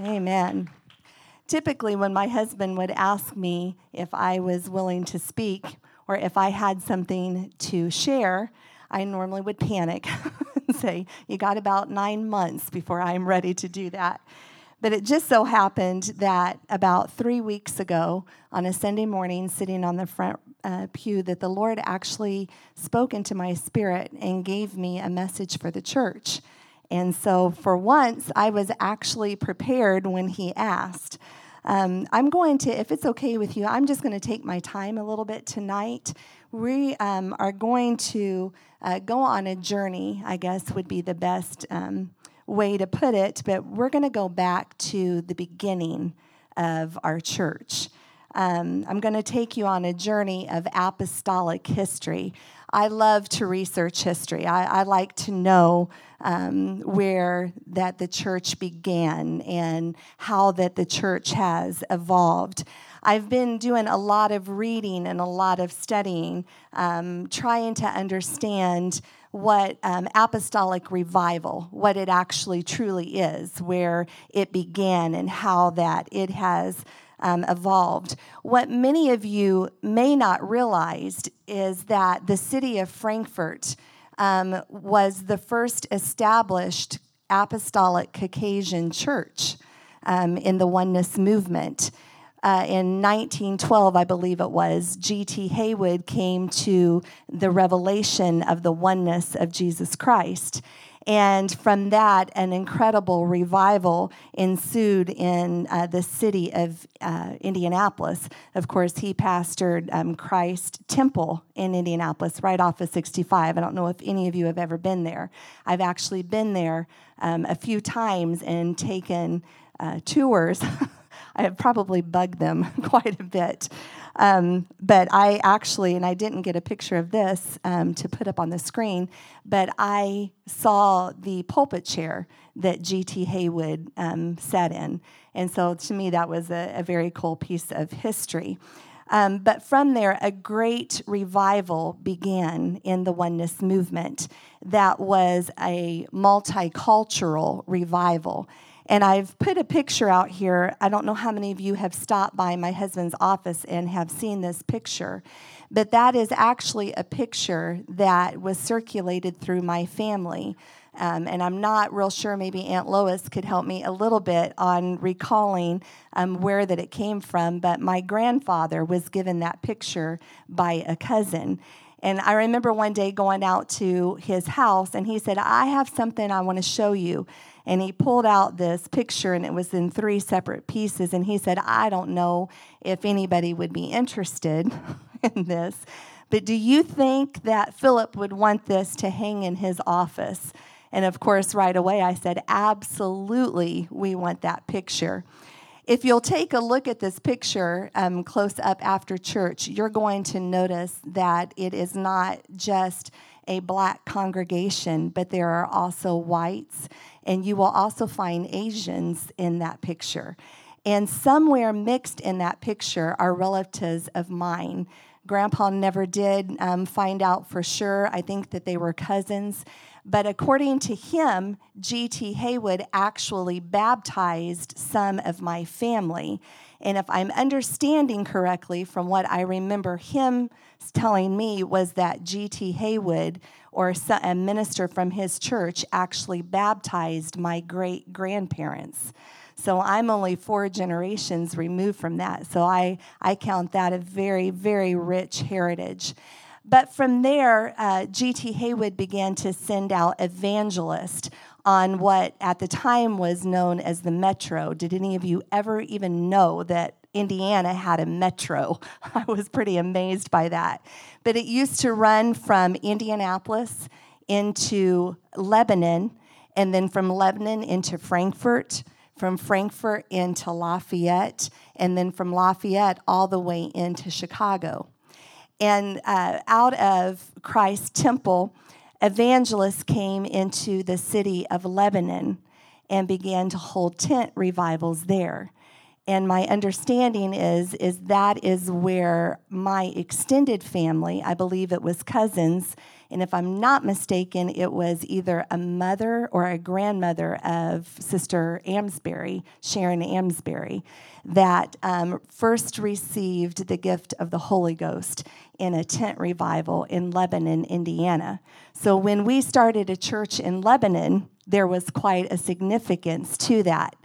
Amen. Typically, when my husband would ask me if I was willing to speak or if I had something to share, I normally would panic and say, You got about nine months before I'm ready to do that. But it just so happened that about three weeks ago, on a Sunday morning, sitting on the front uh, pew, that the Lord actually spoke into my spirit and gave me a message for the church. And so, for once, I was actually prepared when He asked. Um, I'm going to, if it's okay with you, I'm just going to take my time a little bit tonight. We um, are going to uh, go on a journey, I guess would be the best um, way to put it, but we're going to go back to the beginning of our church. Um, I'm going to take you on a journey of apostolic history. I love to research history. I, I like to know um, where that the church began and how that the church has evolved. I've been doing a lot of reading and a lot of studying, um, trying to understand what um, apostolic revival, what it actually truly is, where it began, and how that it has um, evolved. What many of you may not realize is that the city of Frankfort um, was the first established apostolic Caucasian church um, in the oneness movement. Uh, in 1912, I believe it was, G.T. Haywood came to the revelation of the oneness of Jesus Christ. And from that, an incredible revival ensued in uh, the city of uh, Indianapolis. Of course, he pastored um, Christ Temple in Indianapolis, right off of 65. I don't know if any of you have ever been there. I've actually been there um, a few times and taken uh, tours. I have probably bugged them quite a bit. Um, but I actually, and I didn't get a picture of this um, to put up on the screen, but I saw the pulpit chair that G.T. Haywood um, sat in. And so to me, that was a, a very cool piece of history. Um, but from there, a great revival began in the oneness movement that was a multicultural revival. And I've put a picture out here. I don't know how many of you have stopped by my husband's office and have seen this picture, but that is actually a picture that was circulated through my family. Um, and I'm not real sure, maybe Aunt Lois could help me a little bit on recalling um, where that it came from. But my grandfather was given that picture by a cousin. And I remember one day going out to his house, and he said, I have something I want to show you and he pulled out this picture and it was in three separate pieces and he said i don't know if anybody would be interested in this but do you think that philip would want this to hang in his office? And of course right away i said absolutely we want that picture. If you'll take a look at this picture um, close up after church, you're going to notice that it is not just a black congregation, but there are also whites and you will also find Asians in that picture. And somewhere mixed in that picture are relatives of mine. Grandpa never did um, find out for sure. I think that they were cousins. But according to him, G.T. Haywood actually baptized some of my family. And if I'm understanding correctly from what I remember him telling me, was that G.T. Haywood or a minister from his church actually baptized my great grandparents. So I'm only four generations removed from that. So I, I count that a very, very rich heritage. But from there, uh, G.T. Haywood began to send out evangelists on what at the time was known as the Metro. Did any of you ever even know that Indiana had a metro. I was pretty amazed by that. But it used to run from Indianapolis into Lebanon, and then from Lebanon into Frankfort, from Frankfort into Lafayette, and then from Lafayette all the way into Chicago. And uh, out of Christ Temple, evangelists came into the city of Lebanon and began to hold tent revivals there and my understanding is is that is where my extended family i believe it was cousins And if I'm not mistaken, it was either a mother or a grandmother of Sister Amsbury, Sharon Amsbury, that um, first received the gift of the Holy Ghost in a tent revival in Lebanon, Indiana. So when we started a church in Lebanon, there was quite a significance to that.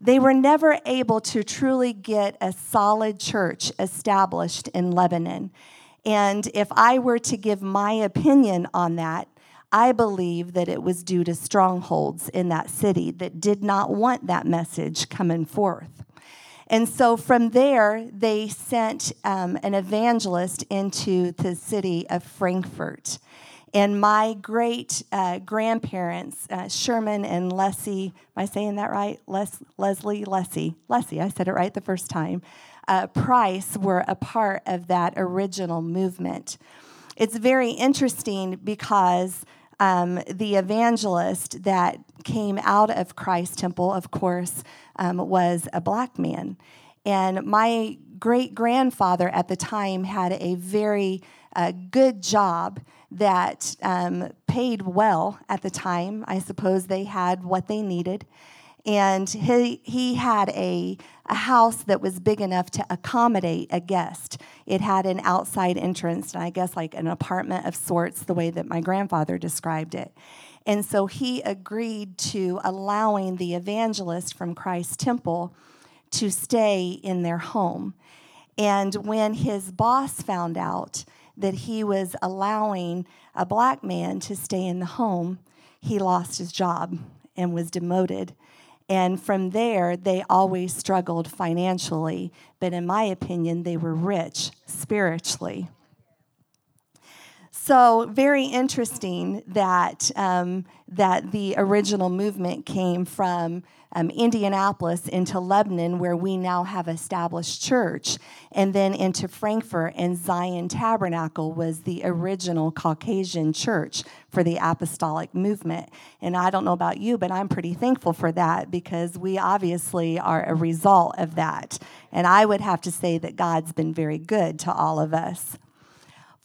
They were never able to truly get a solid church established in Lebanon. And if I were to give my opinion on that, I believe that it was due to strongholds in that city that did not want that message coming forth. And so from there, they sent um, an evangelist into the city of Frankfort. And my great uh, grandparents, uh, Sherman and Leslie, am I saying that right? Les- Leslie, Leslie, Leslie, I said it right the first time, uh, Price were a part of that original movement. It's very interesting because um, the evangelist that came out of Christ Temple, of course, um, was a black man. And my great grandfather at the time had a very uh, good job that um, paid well at the time. I suppose they had what they needed. And he, he had a, a house that was big enough to accommodate a guest. It had an outside entrance, and I guess like an apartment of sorts, the way that my grandfather described it. And so he agreed to allowing the evangelist from Christ Temple to stay in their home. And when his boss found out that he was allowing a black man to stay in the home, he lost his job and was demoted. And from there, they always struggled financially, but in my opinion, they were rich spiritually. So, very interesting that, um, that the original movement came from um, Indianapolis into Lebanon, where we now have established church, and then into Frankfort, and Zion Tabernacle was the original Caucasian church for the apostolic movement. And I don't know about you, but I'm pretty thankful for that because we obviously are a result of that. And I would have to say that God's been very good to all of us.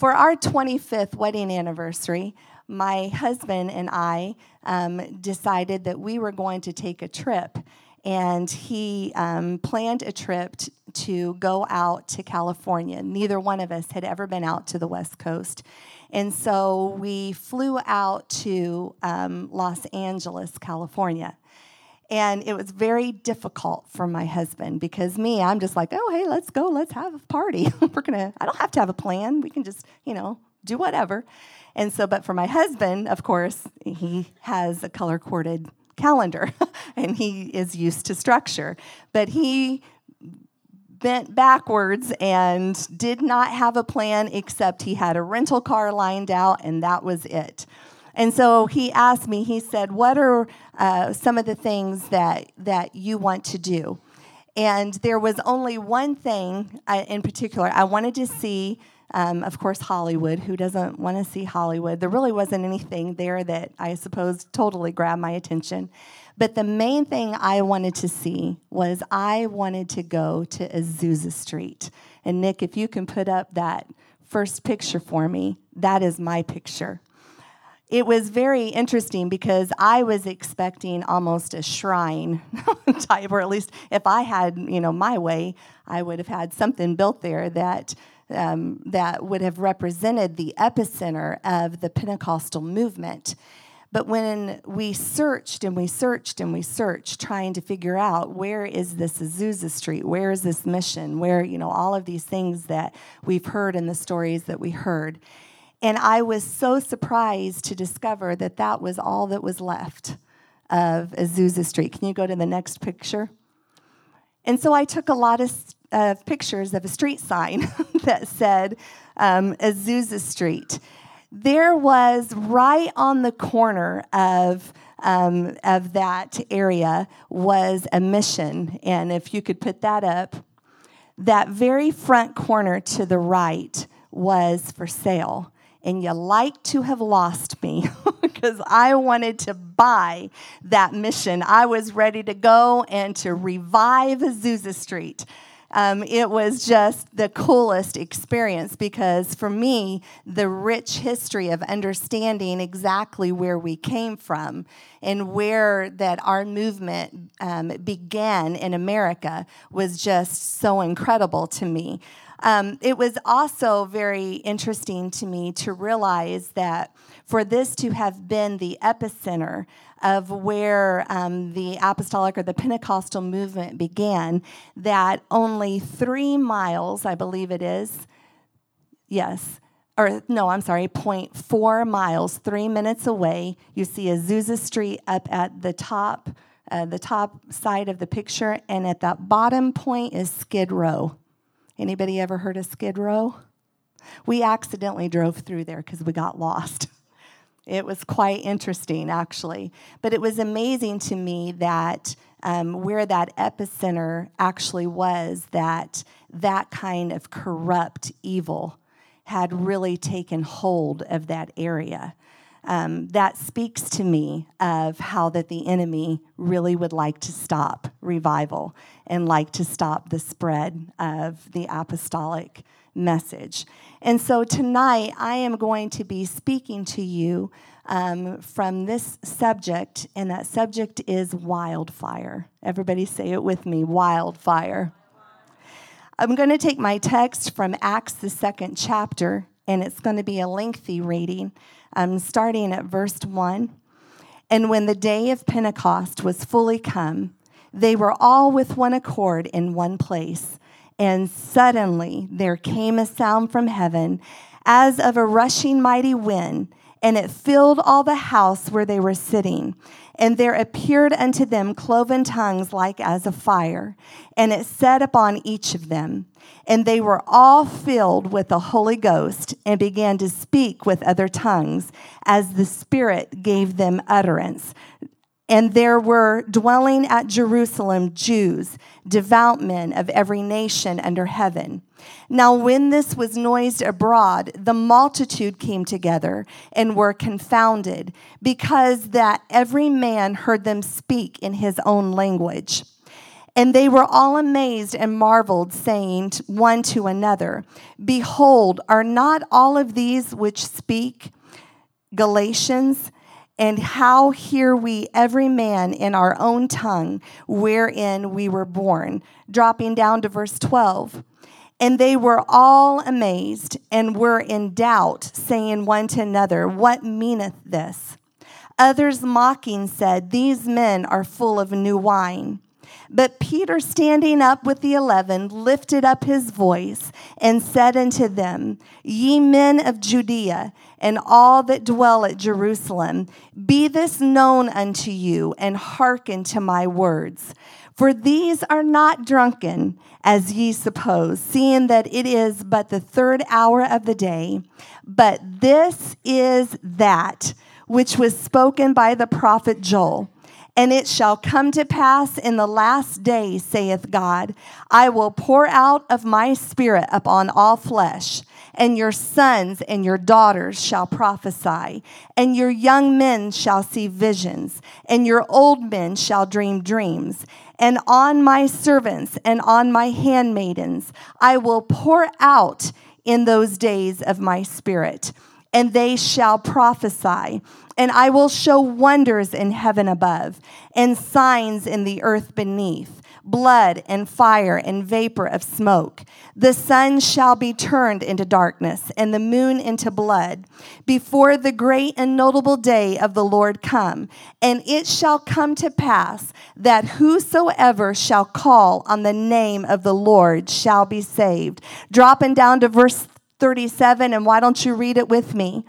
For our 25th wedding anniversary, my husband and I um, decided that we were going to take a trip. And he um, planned a trip t- to go out to California. Neither one of us had ever been out to the West Coast. And so we flew out to um, Los Angeles, California. And it was very difficult for my husband because me, I'm just like, oh, hey, let's go, let's have a party. We're gonna, I don't have to have a plan. We can just, you know, do whatever. And so, but for my husband, of course, he has a color coded calendar and he is used to structure. But he bent backwards and did not have a plan except he had a rental car lined out and that was it. And so he asked me, he said, What are uh, some of the things that, that you want to do? And there was only one thing uh, in particular. I wanted to see um, of course, Hollywood. Who doesn't want to see Hollywood? There really wasn't anything there that I suppose totally grabbed my attention. But the main thing I wanted to see was I wanted to go to Azusa Street. And Nick, if you can put up that first picture for me, that is my picture. It was very interesting because I was expecting almost a shrine type, or at least if I had, you know, my way, I would have had something built there that um, that would have represented the epicenter of the Pentecostal movement. But when we searched and we searched and we searched, trying to figure out where is this Azusa Street, where is this mission, where, you know, all of these things that we've heard in the stories that we heard. And I was so surprised to discover that that was all that was left of Azusa Street. Can you go to the next picture? And so I took a lot of of pictures of a street sign that said um, Azusa Street. There was right on the corner of um, of that area was a mission, and if you could put that up, that very front corner to the right was for sale. And you like to have lost me because I wanted to buy that mission. I was ready to go and to revive Azusa Street. Um, it was just the coolest experience because for me, the rich history of understanding exactly where we came from and where that our movement um, began in America was just so incredible to me. Um, it was also very interesting to me to realize that for this to have been the epicenter of where um, the apostolic or the Pentecostal movement began, that only three miles, I believe it is, yes, or no, I'm sorry, 0.4 miles, three minutes away, you see Azusa Street up at the top, uh, the top side of the picture, and at that bottom point is Skid Row. Anybody ever heard of Skid Row? We accidentally drove through there because we got lost. It was quite interesting, actually. But it was amazing to me that um, where that epicenter actually was, that that kind of corrupt evil had really taken hold of that area. Um, that speaks to me of how that the enemy really would like to stop revival and like to stop the spread of the apostolic message. And so tonight, I am going to be speaking to you um, from this subject, and that subject is wildfire. Everybody say it with me wildfire. I'm going to take my text from Acts, the second chapter, and it's going to be a lengthy reading, um, starting at verse 1. And when the day of Pentecost was fully come, they were all with one accord in one place. And suddenly there came a sound from heaven as of a rushing mighty wind, and it filled all the house where they were sitting. And there appeared unto them cloven tongues like as of fire, and it sat upon each of them. And they were all filled with the Holy Ghost and began to speak with other tongues as the Spirit gave them utterance. And there were dwelling at Jerusalem Jews, devout men of every nation under heaven. Now, when this was noised abroad, the multitude came together and were confounded, because that every man heard them speak in his own language. And they were all amazed and marveled, saying one to another, Behold, are not all of these which speak Galileans? And how hear we every man in our own tongue wherein we were born? Dropping down to verse 12. And they were all amazed and were in doubt, saying one to another, What meaneth this? Others mocking said, These men are full of new wine. But Peter, standing up with the eleven, lifted up his voice and said unto them, Ye men of Judea, and all that dwell at Jerusalem, be this known unto you, and hearken to my words. For these are not drunken, as ye suppose, seeing that it is but the third hour of the day. But this is that which was spoken by the prophet Joel. And it shall come to pass in the last day, saith God, I will pour out of my spirit upon all flesh, and your sons and your daughters shall prophesy, and your young men shall see visions, and your old men shall dream dreams. And on my servants and on my handmaidens I will pour out in those days of my spirit, and they shall prophesy. And I will show wonders in heaven above and signs in the earth beneath blood and fire and vapor of smoke. The sun shall be turned into darkness and the moon into blood before the great and notable day of the Lord come. And it shall come to pass that whosoever shall call on the name of the Lord shall be saved. Dropping down to verse 37, and why don't you read it with me?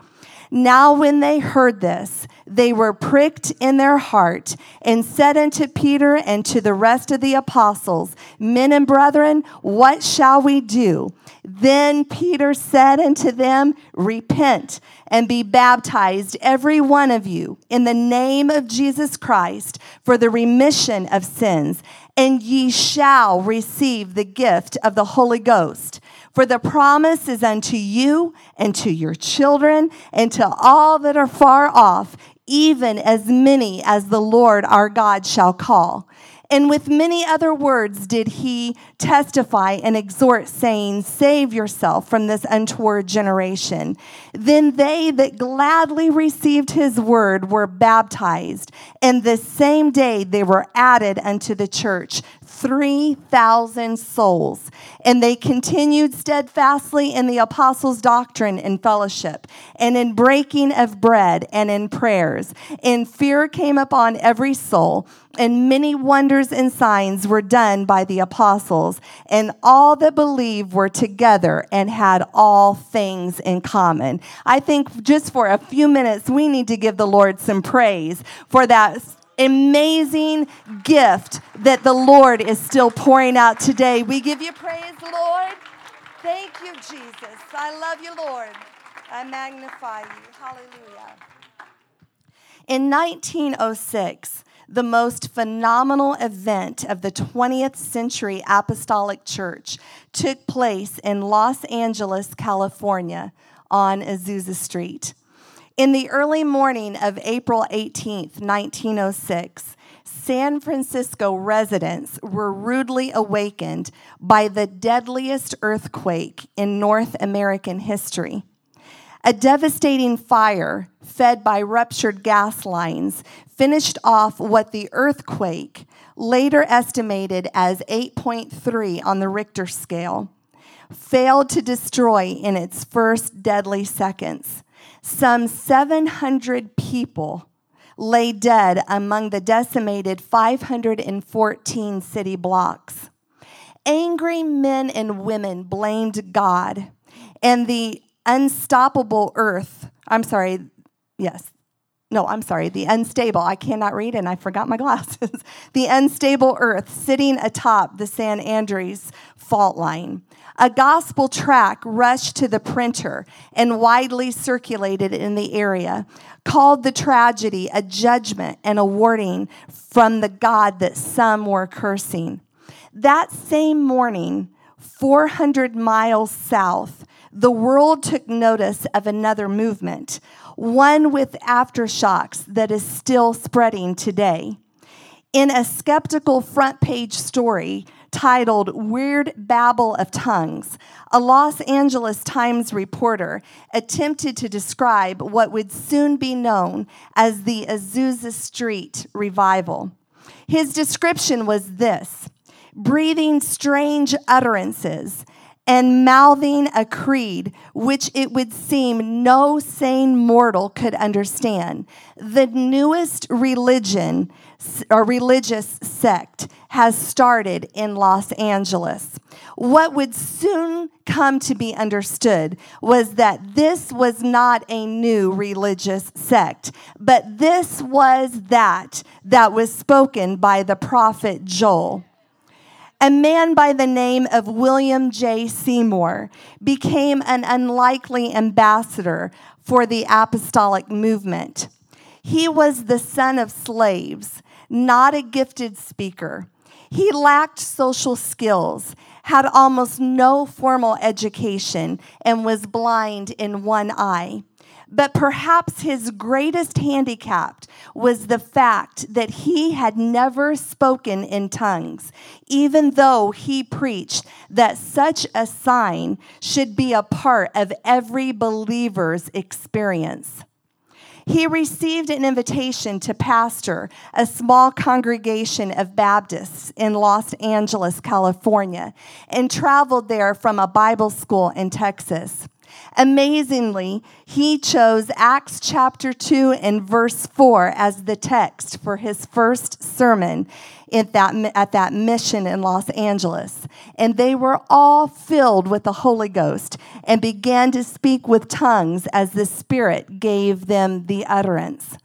Now, when they heard this, they were pricked in their heart and said unto Peter and to the rest of the apostles, Men and brethren, what shall we do? Then Peter said unto them, Repent and be baptized, every one of you, in the name of Jesus Christ for the remission of sins, and ye shall receive the gift of the Holy Ghost. For the promise is unto you and to your children and to all that are far off, even as many as the Lord our God shall call. And with many other words did he testify and exhort, saying, Save yourself from this untoward generation. Then they that gladly received his word were baptized, and the same day they were added unto the church. 3,000 souls. And they continued steadfastly in the apostles' doctrine and fellowship, and in breaking of bread and in prayers. And fear came upon every soul and many wonders and signs were done by the apostles, and all that believed were together and had all things in common. I think just for a few minutes, we need to give the Lord some praise for that amazing gift that the Lord is still pouring out today. We give you praise, Lord. Thank you, Jesus. I love you, Lord. I magnify you. Hallelujah. In 1906, the most phenomenal event of the 20th century apostolic church took place in Los Angeles, California, on Azusa Street. In the early morning of April 18, 1906, San Francisco residents were rudely awakened by the deadliest earthquake in North American history. A devastating fire, fed by ruptured gas lines, finished off what the earthquake, later estimated as 8.3 on the Richter scale, failed to destroy in its first deadly seconds. Some 700 people lay dead among the decimated 514 city blocks. Angry men and women blamed God and the unstoppable earth. I'm sorry, yes, no, I'm sorry, the unstable, I cannot read and I forgot my glasses. the unstable earth sitting atop the San Andreas fault line. A gospel tract rushed to the printer and widely circulated in the area, called the tragedy a judgment and a warning from the God that some were cursing. That same morning, 400 miles south, the world took notice of another movement, one with aftershocks that is still spreading today. In a skeptical front page story titled Weird Babble of Tongues, a Los Angeles Times reporter attempted to describe what would soon be known as the Azusa Street revival. His description was this breathing strange utterances and mouthing a creed which it would seem no sane mortal could understand. The newest religion or religious sect has started in Los Angeles. What would soon come to be understood was that this was not a new religious sect, but this was that that was spoken by the prophet Joel a man by the name of William J. Seymour became an unlikely ambassador for the apostolic movement. He was the son of slaves, not a gifted speaker. He lacked social skills, had almost no formal education, and was blind in one eye. But perhaps his greatest handicap was the fact that he had never spoken in tongues, even though he preached that such a sign should be a part of every believer's experience. He received an invitation to pastor a small congregation of Baptists in Los Angeles, California, and traveled there from a Bible school in Texas. Amazingly, he chose Acts chapter 2 and verse 4 as the text for his first sermon at that, at that mission in Los Angeles. And they were all filled with the Holy Ghost and began to speak with tongues as the Spirit gave them the utterance.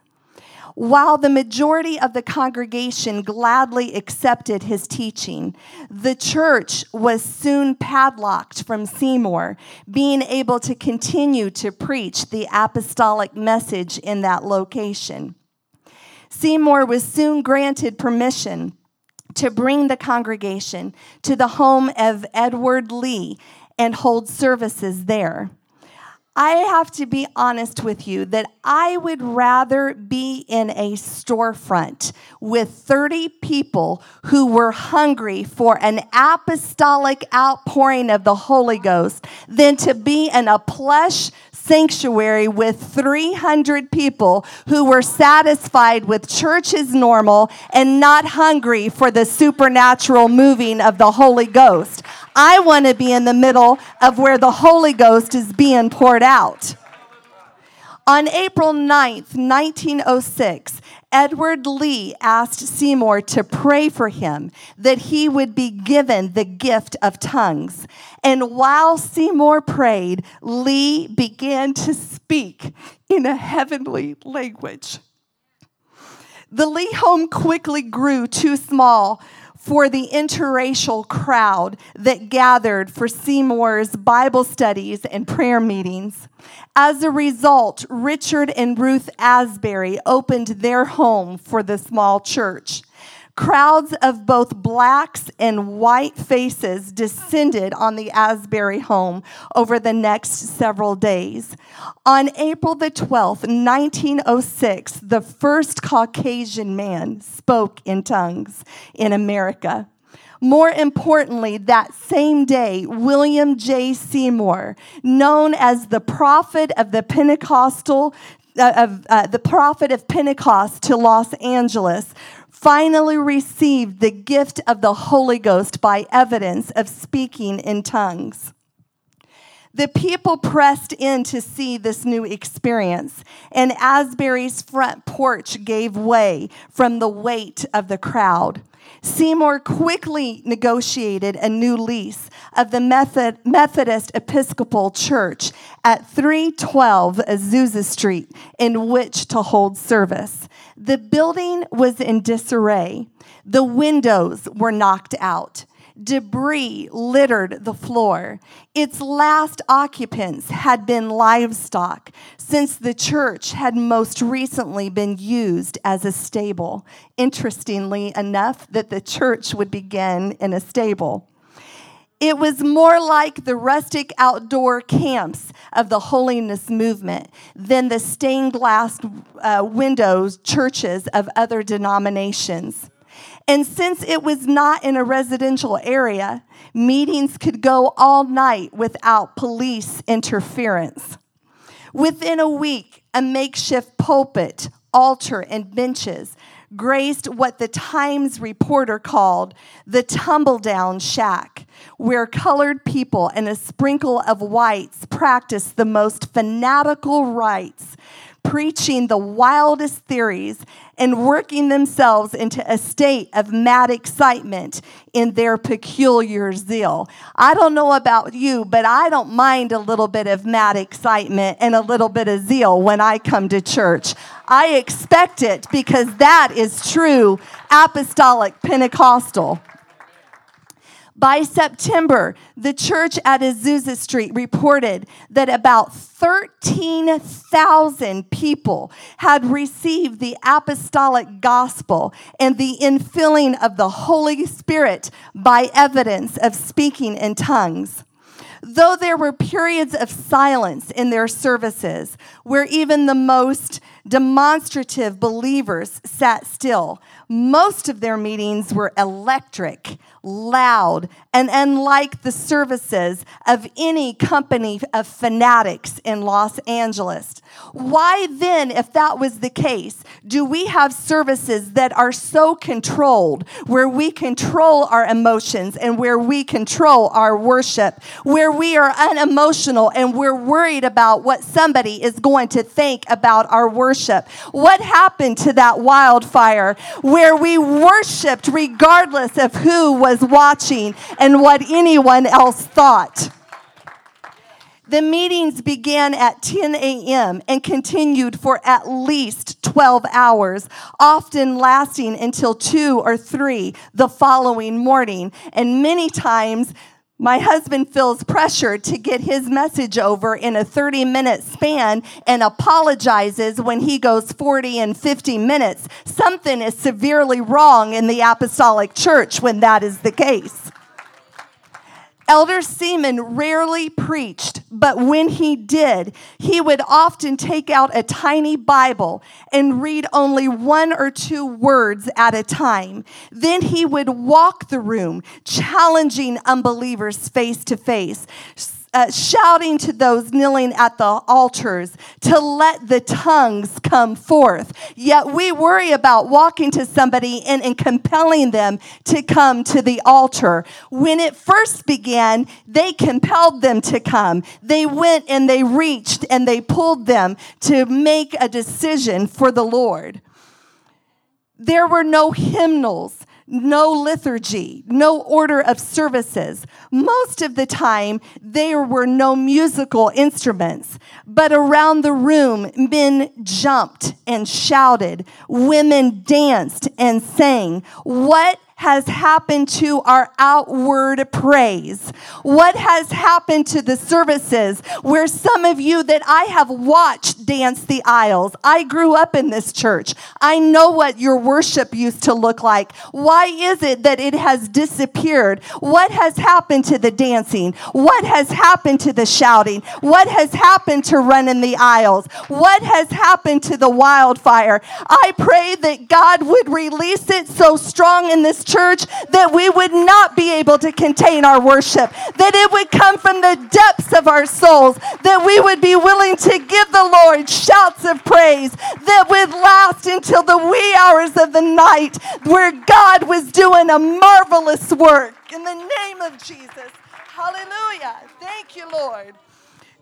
While the majority of the congregation gladly accepted his teaching, the church was soon padlocked from Seymour, being able to continue to preach the apostolic message in that location. Seymour was soon granted permission to bring the congregation to the home of Edward Lee and hold services there. I have to be honest with you that I would rather be in a storefront with 30 people who were hungry for an apostolic outpouring of the Holy Ghost than to be in a plush sanctuary with 300 people who were satisfied with church as normal and not hungry for the supernatural moving of the Holy Ghost. I want to be in the middle of where the Holy Ghost is being poured out. On April 9th, 1906, Edward Lee asked Seymour to pray for him that he would be given the gift of tongues. And while Seymour prayed, Lee began to speak in a heavenly language. The Lee home quickly grew too small for the interracial crowd that gathered for Seymour's Bible studies and prayer meetings. As a result, Richard and Ruth Asbury opened their home for the small church. Crowds of both blacks and white faces descended on the Asbury home over the next several days. On April the 12th, 1906, the first Caucasian man spoke in tongues in America. More importantly, that same day, William J. Seymour, known as the prophet of the Pentecostal uh, of uh, the prophet of Pentecost to Los Angeles, finally received the gift of the Holy Ghost by evidence of speaking in tongues. The people pressed in to see this new experience, and Asbury's front porch gave way from the weight of the crowd. Seymour quickly negotiated a new lease of the Method, Methodist Episcopal Church at 312 Azusa Street in which to hold service. The building was in disarray. The windows were knocked out. Debris littered the floor. Its last occupants had been livestock, since the church had most recently been used as a stable. Interestingly enough, that the church would begin in a stable. It was more like the rustic outdoor camps of the holiness movement than the stained glass uh, windows churches of other denominations. And since it was not in a residential area, meetings could go all night without police interference. Within a week, a makeshift pulpit, altar, and benches graced what the Times reporter called the tumble down shack, where colored people and a sprinkle of whites practice the most fanatical rites preaching the wildest theories and working themselves into a state of mad excitement in their peculiar zeal. I don't know about you, but I don't mind a little bit of mad excitement and a little bit of zeal when I come to church. I expect it because that is true apostolic Pentecostal. By September, the church at Azusa Street reported that about 13,000 people had received the apostolic gospel and the infilling of the Holy Spirit by evidence of speaking in tongues. Though there were periods of silence in their services where even the most demonstrative believers sat still, most of their meetings were electric, loud, and unlike the services of any company of fanatics in Los Angeles. Why then, if that was the case, do we have services that are so controlled, where we control our emotions and where we control our worship, where we are unemotional and we're worried about what somebody is going to think about our worship? What happened to that wildfire where we worshiped regardless of who was watching and what anyone else thought? The meetings began at 10 a.m. and continued for at least 12 hours, often lasting until 2 or 3 the following morning. And many times, my husband feels pressure to get his message over in a 30 minute span and apologizes when he goes 40 and 50 minutes. Something is severely wrong in the apostolic church when that is the case. Elder Seymour rarely preached, but when he did, he would often take out a tiny Bible and read only one or two words at a time. Then he would walk the room, challenging unbelievers face to face uh, shouting to those kneeling at the altars to let the tongues come forth. Yet we worry about walking to somebody and, and compelling them to come to the altar. When it first began, they compelled them to come. They went and they reached and they pulled them to make a decision for the Lord. There were no hymnals no liturgy, no order of services. Most of the time, there were no musical instruments, but around the room, men jumped and shouted, women danced and sang. What has happened to our outward praise? What has happened to the services where some of you that I have watched dance the aisles? I grew up in this church. I know what your worship used to look like. Why is it that it has disappeared? What has happened to the dancing? What has happened to the shouting? What has happened to running the aisles? What has happened to the wildfire? I pray that God would release it so strong in this church that we would not be able to contain our worship, that it would come from the depths of our souls, that we would be willing to give the Lord shouts of praise that would last until the wee hours of the night where God was doing a marvelous work. In the name of Jesus. Hallelujah. Thank you, Lord.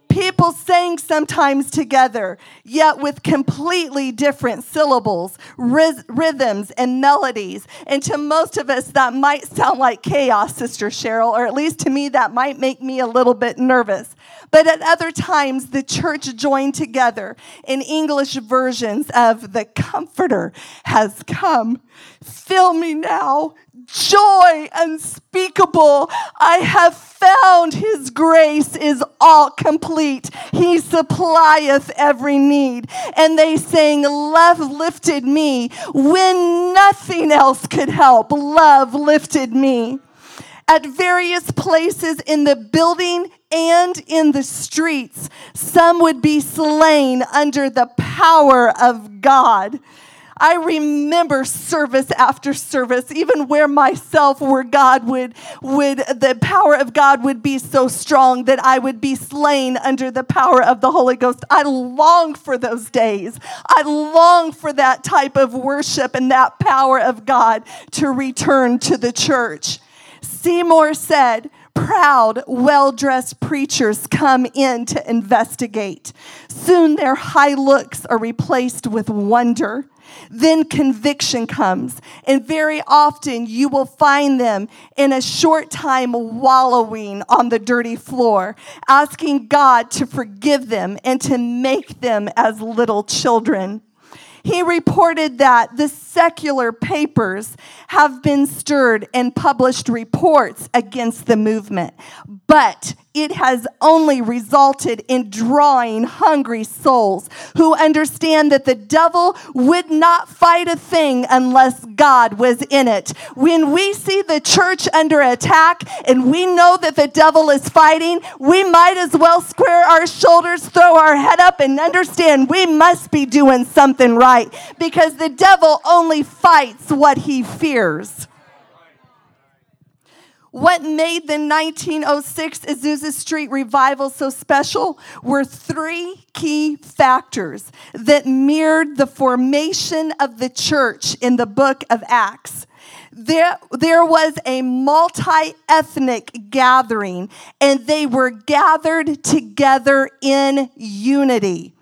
People sang sometimes together, yet with completely different syllables, rhythms, and melodies. And to most of us, that might sound like chaos, Sister Cheryl, or at least to me, that might make me a little bit nervous. But at other times, the church joined together in English versions of The Comforter has come. Fill me now, joy unspeakable. I have found his grace is all complete. He supplieth every need. And they sang, Love lifted me when nothing else could help. Love lifted me. At various places in the building and in the streets, some would be slain under the power of God. I remember service after service, even where myself, where God would, would, the power of God would be so strong that I would be slain under the power of the Holy Ghost. I long for those days. I long for that type of worship and that power of God to return to the church. Seymour said, proud, well dressed preachers come in to investigate. Soon their high looks are replaced with wonder. Then conviction comes. And very often you will find them in a short time wallowing on the dirty floor, asking God to forgive them and to make them as little children. He reported that the secular papers have been stirred and published reports against the movement, but it has only resulted in drawing hungry souls who understand that the devil would not fight a thing unless God was in it. When we see the church under attack and we know that the devil is fighting, we might as well square our shoulders, throw our head up, and understand we must be doing something right because the devil only fights what he fears. What made the 1906 Azusa Street revival so special were three key factors that mirrored the formation of the church in the book of Acts. There, there was a multi ethnic gathering, and they were gathered together in unity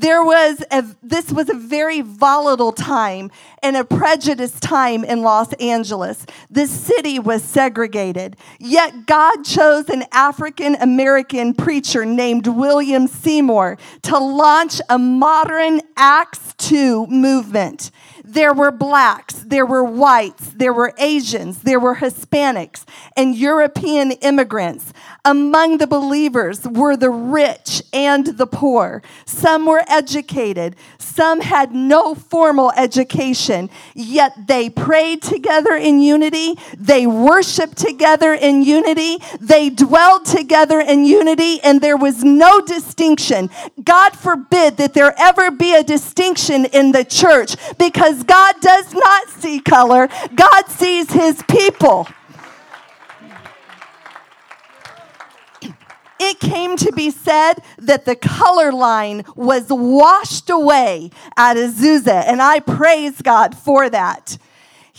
there was a, this was a very volatile time and a prejudiced time in Los Angeles. The city was segregated. Yet God chose an African American preacher named William Seymour to launch a modern Acts 2 movement. There were blacks, there were whites, there were Asians, there were Hispanics, and European immigrants. Among the believers were the rich and the poor. Some were educated, some had no formal education, yet they prayed together in unity, they worshiped together in unity, they dwelled together in unity, and there was no distinction. God forbid that there ever be a distinction in the church because God does not see color, God sees his people. it came to be said that the color line was washed away at Azusa, and I praise God for that.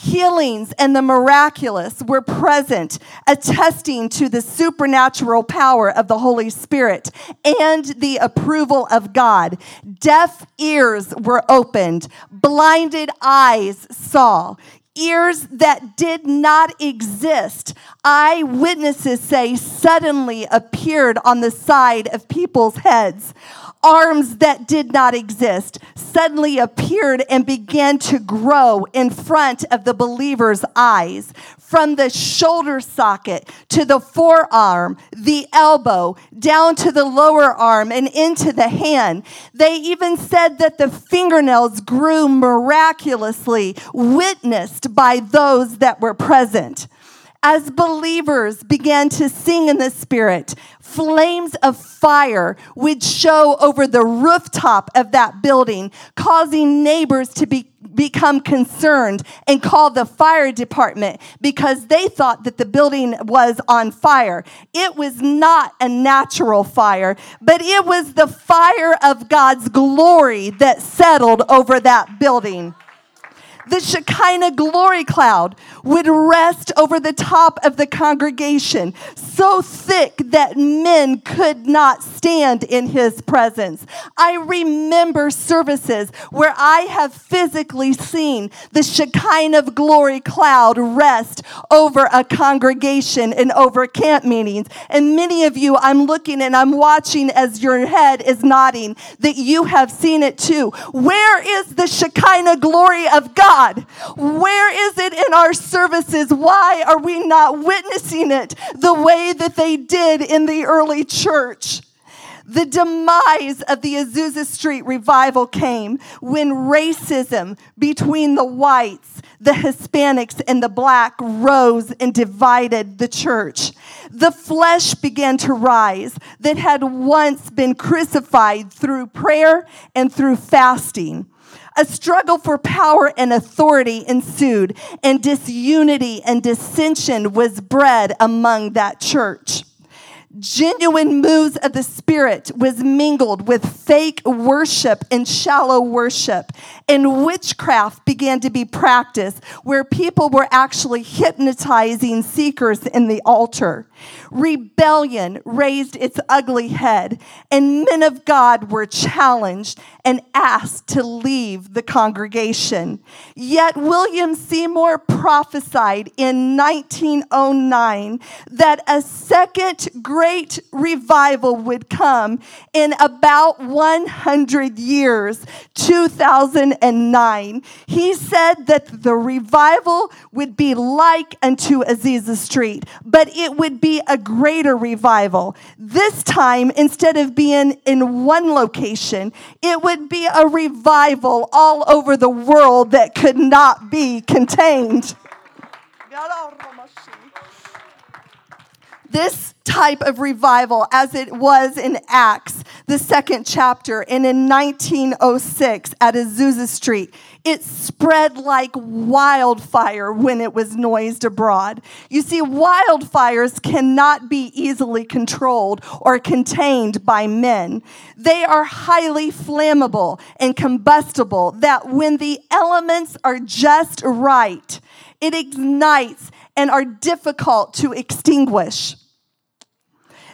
Healings and the miraculous were present, attesting to the supernatural power of the Holy Spirit and the approval of God. Deaf ears were opened, blinded eyes saw ears that did not exist, eyewitnesses say suddenly appeared on the side of people's heads. Arms that did not exist suddenly appeared and began to grow in front of the believer's eyes from the shoulder socket to the forearm, the elbow, down to the lower arm and into the hand. They even said that the fingernails grew miraculously, witnessed by those that were present. As believers began to sing in the Spirit, flames of fire would show over the rooftop of that building, causing neighbors to be become concerned and call the fire department because they thought that the building was on fire. It was not a natural fire, but it was the fire of God's glory that settled over that building the Shekinah glory cloud would rest over the top of the congregation, so thick that men could not stand in his presence. I remember services where I have physically seen the Shekinah glory cloud rest over a congregation and over camp meetings. And many of you, I'm looking and I'm watching as your head is nodding that you have seen it too. Where is the Shekinah glory of God? God? Where is it in our services? Why are we not witnessing it the way that they did in the early church? The demise of the Azusa Street revival came when racism between the whites, the Hispanics, and the black rose and divided the church. The flesh began to rise that had once been crucified through prayer and through fasting. A struggle for power and authority ensued, and disunity and dissension was bred among that church. Genuine moves of the Spirit was mingled with fake worship and shallow worship. And witchcraft began to be practiced where people were actually hypnotizing seekers in the altar. Rebellion raised its ugly head, and men of God were challenged and asked to leave the congregation. Yet William Seymour prophesied in 1909 that a second great revival would come in about 100 years, 2009. He said that the revival would be like unto Azusa Street, but it would be a greater revival. This time, instead of being in one location, it would be a revival all over the world that could not be contained. This type of revival, as it was in Acts, the second chapter, and in 1906 at Azusa Street, it spread like wildfire when it was noised abroad. You see, wildfires cannot be easily controlled or contained by men. They are highly flammable and combustible, that when the elements are just right, it ignites and are difficult to extinguish.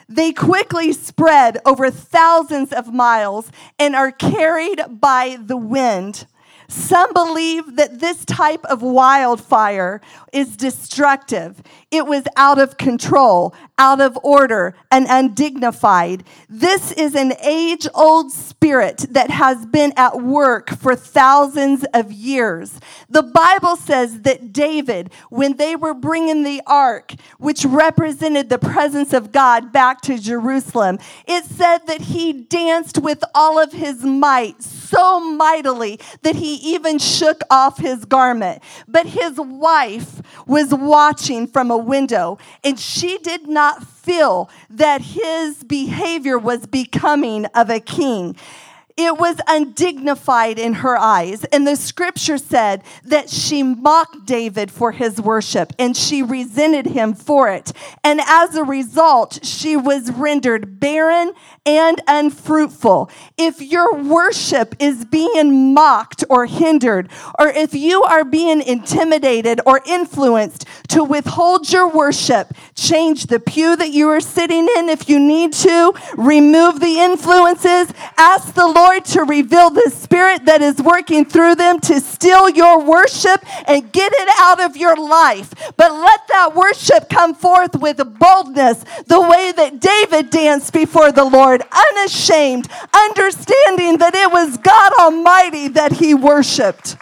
They quickly spread over thousands of miles and are carried by the wind. Some believe that this type of wildfire is destructive. It was out of control, out of order, and undignified. This is an age old spirit that has been at work for thousands of years. The Bible says that David, when they were bringing the ark, which represented the presence of God, back to Jerusalem, it said that he danced with all of his might so mightily that he even shook off his garment. But his wife was watching from a window, and she did not feel that his behavior was becoming of a king it was undignified in her eyes. And the scripture said that she mocked David for his worship and she resented him for it. And as a result, she was rendered barren and unfruitful. If your worship is being mocked or hindered, or if you are being intimidated or influenced to withhold your worship, change the pew that you are sitting in if you need to, remove the influences, ask the Lord to reveal the spirit that is working through them to steal your worship and get it out of your life. But let that worship come forth with boldness, the way that David danced before the Lord unashamed, understanding that it was God Almighty that he worshiped.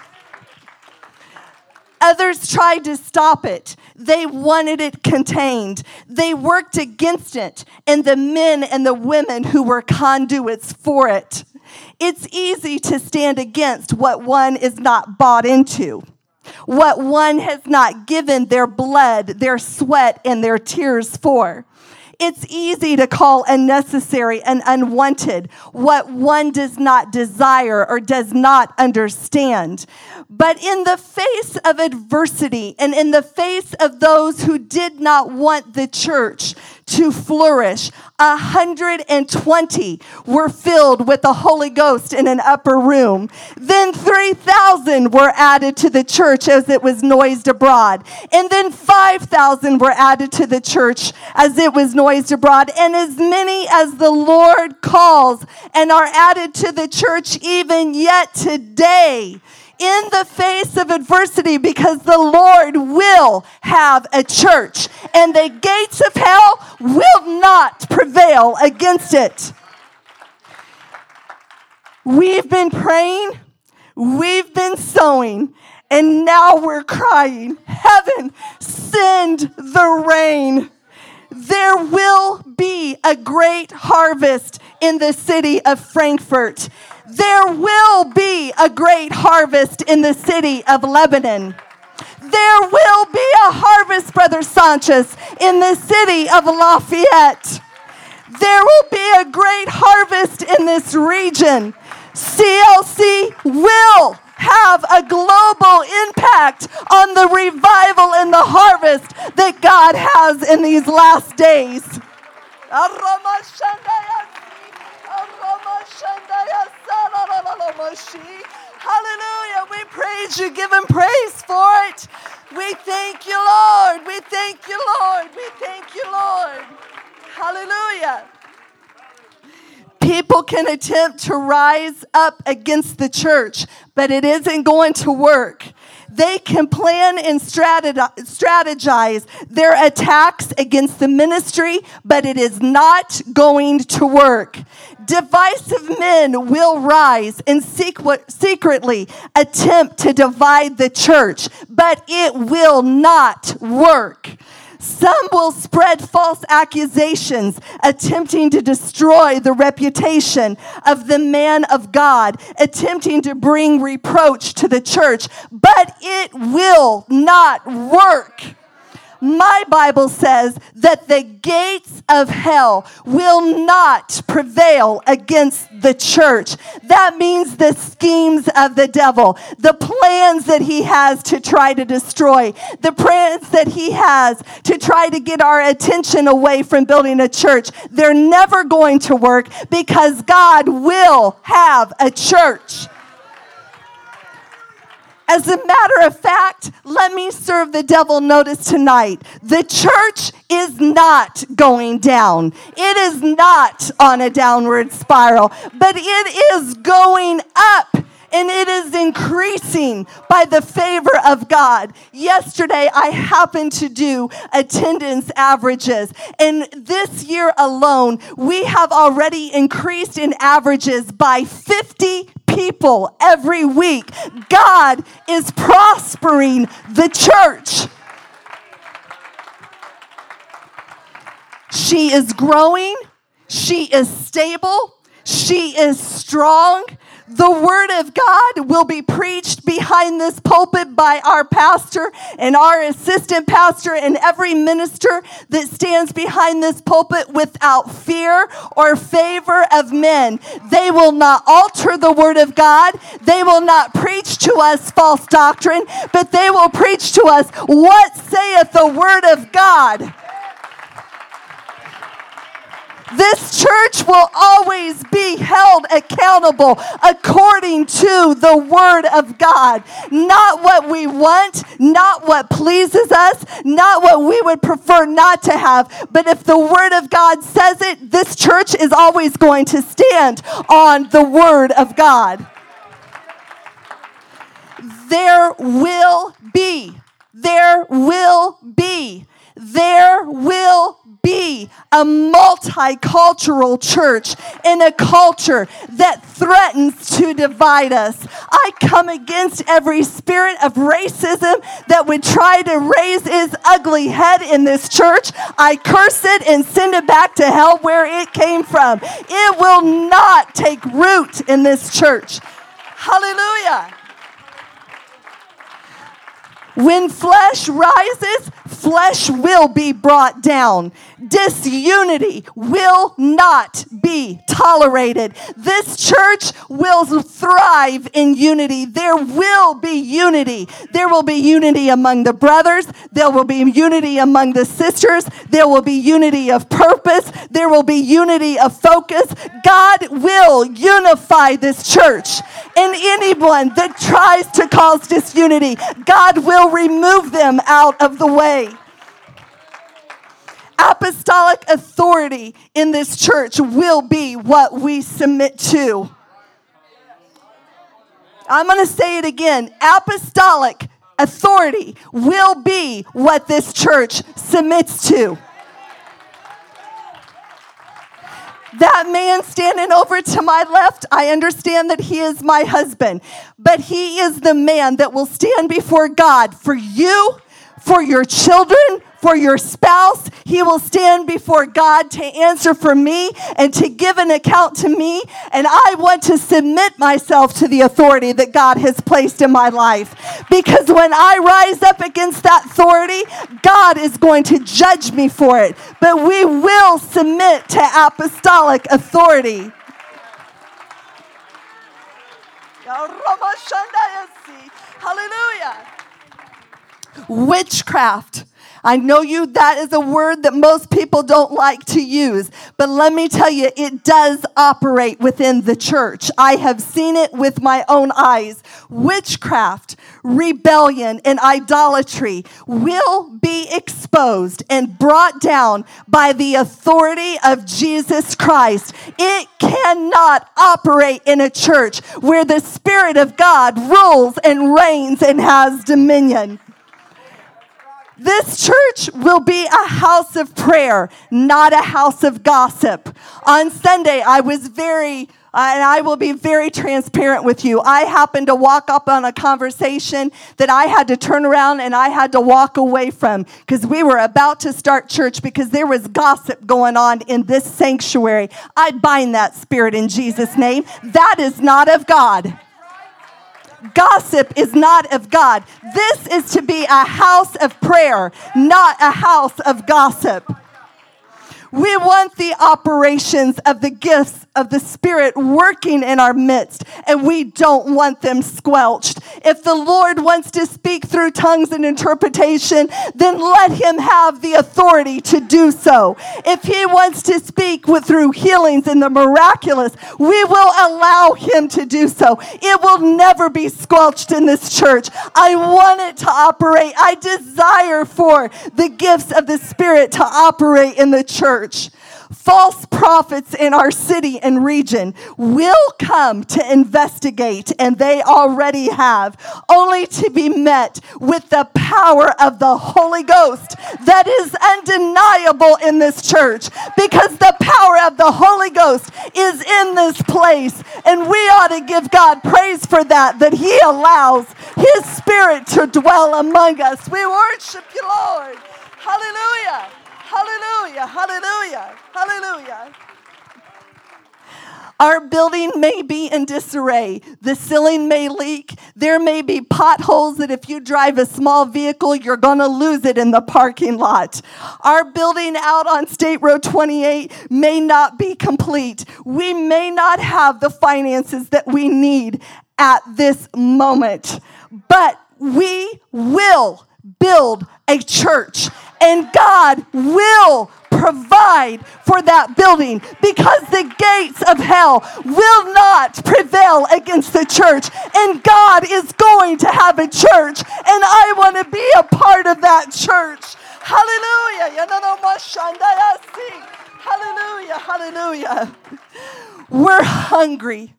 Others tried to stop it. They wanted it contained. They worked against it, and the men and the women who were conduits for it. It's easy to stand against what one is not bought into, what one has not given their blood, their sweat, and their tears for. It's easy to call unnecessary and unwanted what one does not desire or does not understand. But in the face of adversity and in the face of those who did not want the church to flourish, 120 were filled with the Holy Ghost in an upper room. Then 3,000 were added to the church as it was noised abroad. And then 5,000 were added to the church as it was noised abroad. And as many as the Lord calls and are added to the church even yet today in the face of adversity because the Lord will have a church and the gates of hell will not prevail against it. We've been praying, we've been sowing, and now we're crying, Heaven, send the rain. There will be a great harvest in the city of Frankfort there will be a great harvest in the city of Lebanon. There will be a harvest, Brother Sanchez, in the city of Lafayette. There will be a great harvest in this region. CLC will have a global impact on the revival and the harvest that God has in these last days. Hallelujah. We praise you. Give him praise for it. We thank you, Lord. We thank you, Lord. We thank you, Lord. Hallelujah. People can attempt to rise up against the church, but it isn't going to work. They can plan and strategize their attacks against the ministry, but it is not going to work. Divisive men will rise and secretly attempt to divide the church, but it will not work. Some will spread false accusations, attempting to destroy the reputation of the man of God, attempting to bring reproach to the church, but it will not work my Bible says that the gates of hell will not prevail against the church. That means the schemes of the devil, the plans that he has to try to destroy, the plans that he has to try to get our attention away from building a church. They're never going to work because God will have a church. As a matter of fact, let me serve the devil notice tonight. The church is not going down. It is not on a downward spiral, but it is going up and it is increasing by the favor of God. Yesterday, I happened to do attendance averages, and this year alone, we have already increased in averages by 50 people every week. God is prospering the church. She is growing, she is stable, she is strong. The word of God will be preached behind this pulpit by our pastor and our assistant pastor and every minister that stands behind this pulpit without fear or favor of men. They will not alter the word of God. They will not preach to us false doctrine, but they will preach to us what saith the word of God. This church will always be held accountable according to the Word of God. Not what we want, not what pleases us, not what we would prefer not to have. But if the Word of God says it, this church is always going to stand on the Word of God. There will be, there will be, there will be a multicultural church in a culture that threatens to divide us. I come against every spirit of racism that would try to raise its ugly head in this church. I curse it and send it back to hell where it came from. It will not take root in this church. Hallelujah. When flesh rises, flesh will be brought down. Disunity will not be tolerated. This church will thrive in unity. There will be unity. There will be unity among the brothers. There will be unity among the sisters. There will be unity of purpose. There will be unity of focus. God will unify this church. And anyone that tries to cause disunity, God will remove them out of the way apostolic authority in this church will be what we submit to. I'm going to say it again. Apostolic authority will be what this church submits to. That man standing over to my left, I understand that he is my husband, but he is the man that will stand before God for you, for your children, for your spouse. He will stand before God to answer for me and to give an account to me. And I want to submit myself to the authority that God has placed in my life. Because when I rise up against that authority, God is going to judge me for it. But we will submit to apostolic authority. Hallelujah. Witchcraft I know you, that is a word that most people don't like to use, but let me tell you, it does operate within the church. I have seen it with my own eyes. Witchcraft, rebellion, and idolatry will be exposed and brought down by the authority of Jesus Christ. It cannot operate in a church where the Spirit of God rules and reigns and has dominion. This church will be a house of prayer, not a house of gossip. On Sunday, I was very, uh, and I will be very transparent with you. I happened to walk up on a conversation that I had to turn around and I had to walk away from because we were about to start church because there was gossip going on in this sanctuary. I bind that spirit in Jesus' name. That is not of God. Gossip is not of God. This is to be a house of prayer, not a house of gossip. We want the operations of the gifts of the Spirit working in our midst, and we don't want them squelched. If the Lord wants to speak through tongues and interpretation, then let him have the authority to do so. If he wants to speak with, through healings and the miraculous, we will allow him to do so. It will never be squelched in this church. I want it to operate. I desire for the gifts of the Spirit to operate in the church church. False prophets in our city and region will come to investigate, and they already have, only to be met with the power of the Holy Ghost that is undeniable in this church because the power of the Holy Ghost is in this place. And we ought to give God praise for that, that He allows His Spirit to dwell among us. We worship you, Lord. Hallelujah. Hallelujah. Hallelujah. Hallelujah. Our building may be in disarray. The ceiling may leak. There may be potholes that if you drive a small vehicle, you're going to lose it in the parking lot. Our building out on State Road 28 may not be complete. We may not have the finances that we need at this moment, but we will build a church and God will provide for that building because the gates of hell will not prevail against the church. And God is going to have a church, and I want to be a part of that church. Hallelujah. Hallelujah. Hallelujah. We're hungry.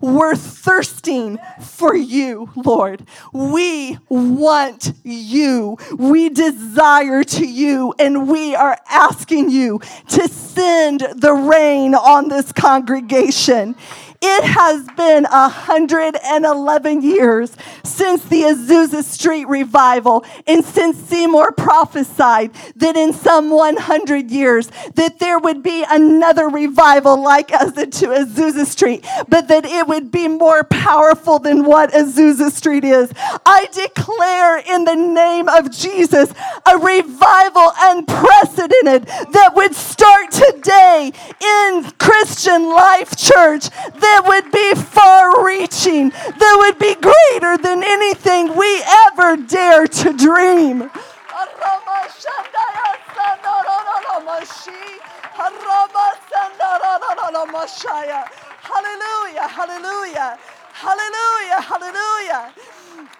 We're thirsting for you, Lord. We want you. We desire to you, and we are asking you to send the rain on this congregation. It has been 111 years since the Azusa Street revival and since Seymour prophesied that in some 100 years that there would be another revival like Azusa Street, but that it would be more powerful than what Azusa Street is. I declare in the name of Jesus a revival unprecedented that would start today in Christian Life Church that would be far reaching, that would be greater than anything we ever dare to dream. Hallelujah, hallelujah, hallelujah, hallelujah.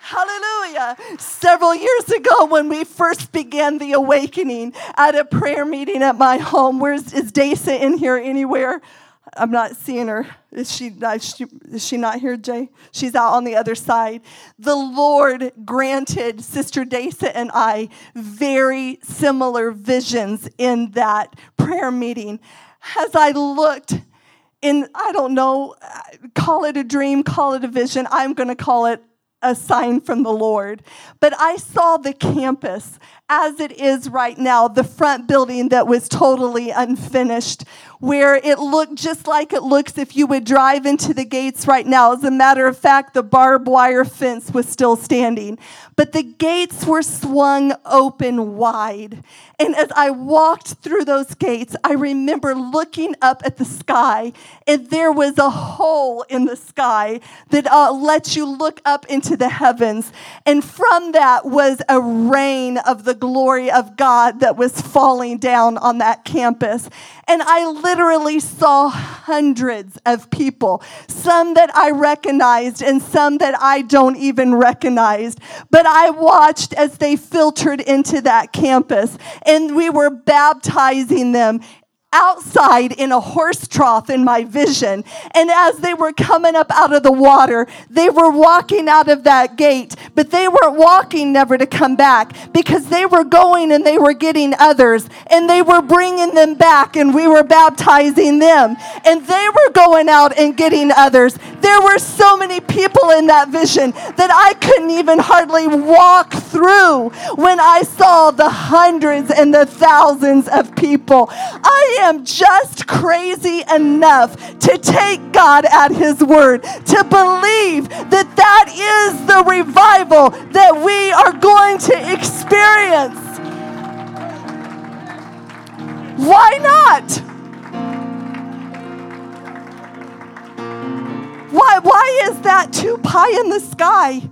Hallelujah. Several years ago, when we first began the awakening at a prayer meeting at my home, where's is Dasa in here anywhere? I'm not seeing her. Is she, is she, is she not here, Jay? She's out on the other side. The Lord granted Sister Dasa and I very similar visions in that prayer meeting. As I looked in, I don't know, call it a dream, call it a vision, I'm going to call it a sign from the Lord. But I saw the campus as it is right now, the front building that was totally unfinished, where it looked just like it looks if you would drive into the gates right now. As a matter of fact, the barbed wire fence was still standing, but the gates were swung open wide. And as I walked through those gates, I remember looking up at the sky, and there was a hole in the sky that uh, lets you look up into the heavens. And from that was a rain of the glory of God that was falling down on that campus. And I literally saw hundreds of people, some that I recognized and some that I don't even recognize. But I watched as they filtered into that campus and we were baptizing them outside in a horse trough in my vision. And as they were coming up out of the water, they were walking out of that gate, but they weren't walking never to come back because they were going and they were getting others and they were bringing them back and we were baptizing them and they were going out and getting others. There were so many people in that vision that I couldn't even hardly walk through when I saw the hundreds and the thousands of people. I am just crazy enough to take God at His word, to believe that that is the revival that we are going to experience. Why not? Why, why is that too pie in the sky?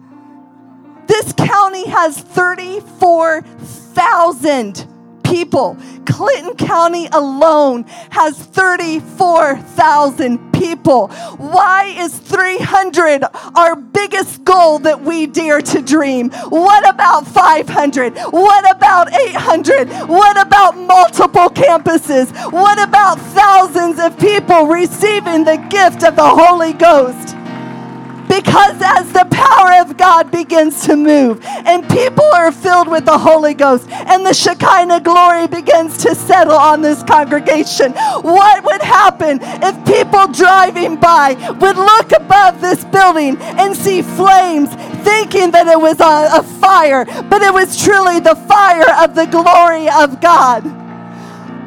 This county has 34,000 people. Clinton County alone has 34,000 people. Why is 300 our biggest goal that we dare to dream? What about 500? What about 800? What about multiple campuses? What about thousands of people receiving the gift of the Holy Ghost? Because as the power of God begins to move and people are filled with the Holy Ghost and the Shekinah glory begins to settle on this congregation, what would happen if people driving by would look above this building and see flames, thinking that it was a, a fire, but it was truly the fire of the glory of God?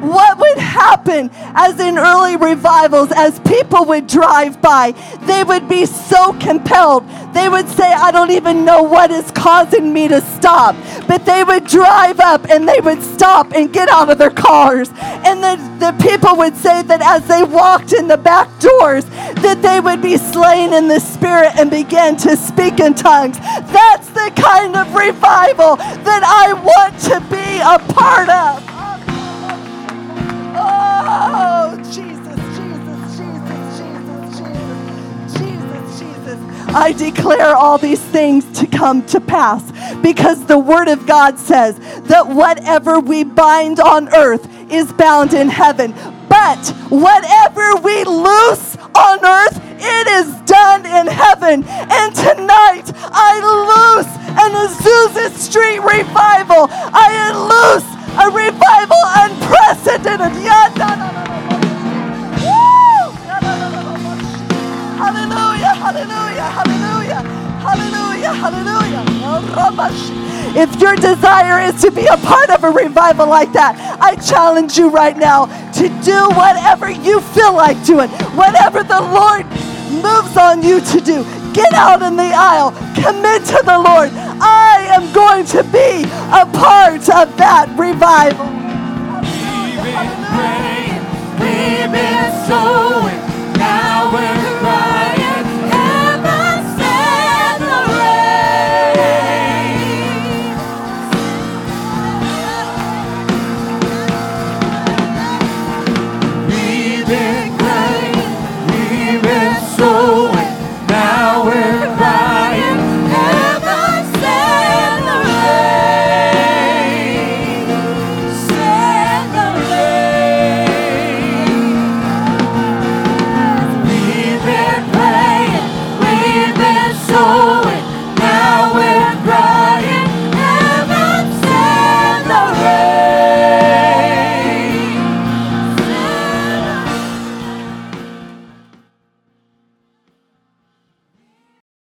What would happen as in early revivals, as people would drive by, they would be so compelled. They would say, I don't even know what is causing me to stop. But they would drive up and they would stop and get out of their cars. And the, the people would say that as they walked in the back doors, that they would be slain in the spirit and begin to speak in tongues. That's the kind of revival that I want to be a part of. Oh, Jesus, Jesus, Jesus, Jesus, Jesus, Jesus, Jesus. I declare all these things to come to pass because the Word of God says that whatever we bind on earth is bound in heaven. But whatever we loose on earth, it is done in heaven. And tonight, I loose an Azusa Street revival. I loose a revival unprecedented. Hallelujah, Hallelujah. If your desire is to be a part of a revival like that, I challenge you right now to do whatever you feel like doing, whatever the Lord moves on you to do. Get out in the aisle, commit to the Lord. I am going to be a part of that revival. We've been praying, we've been sowing.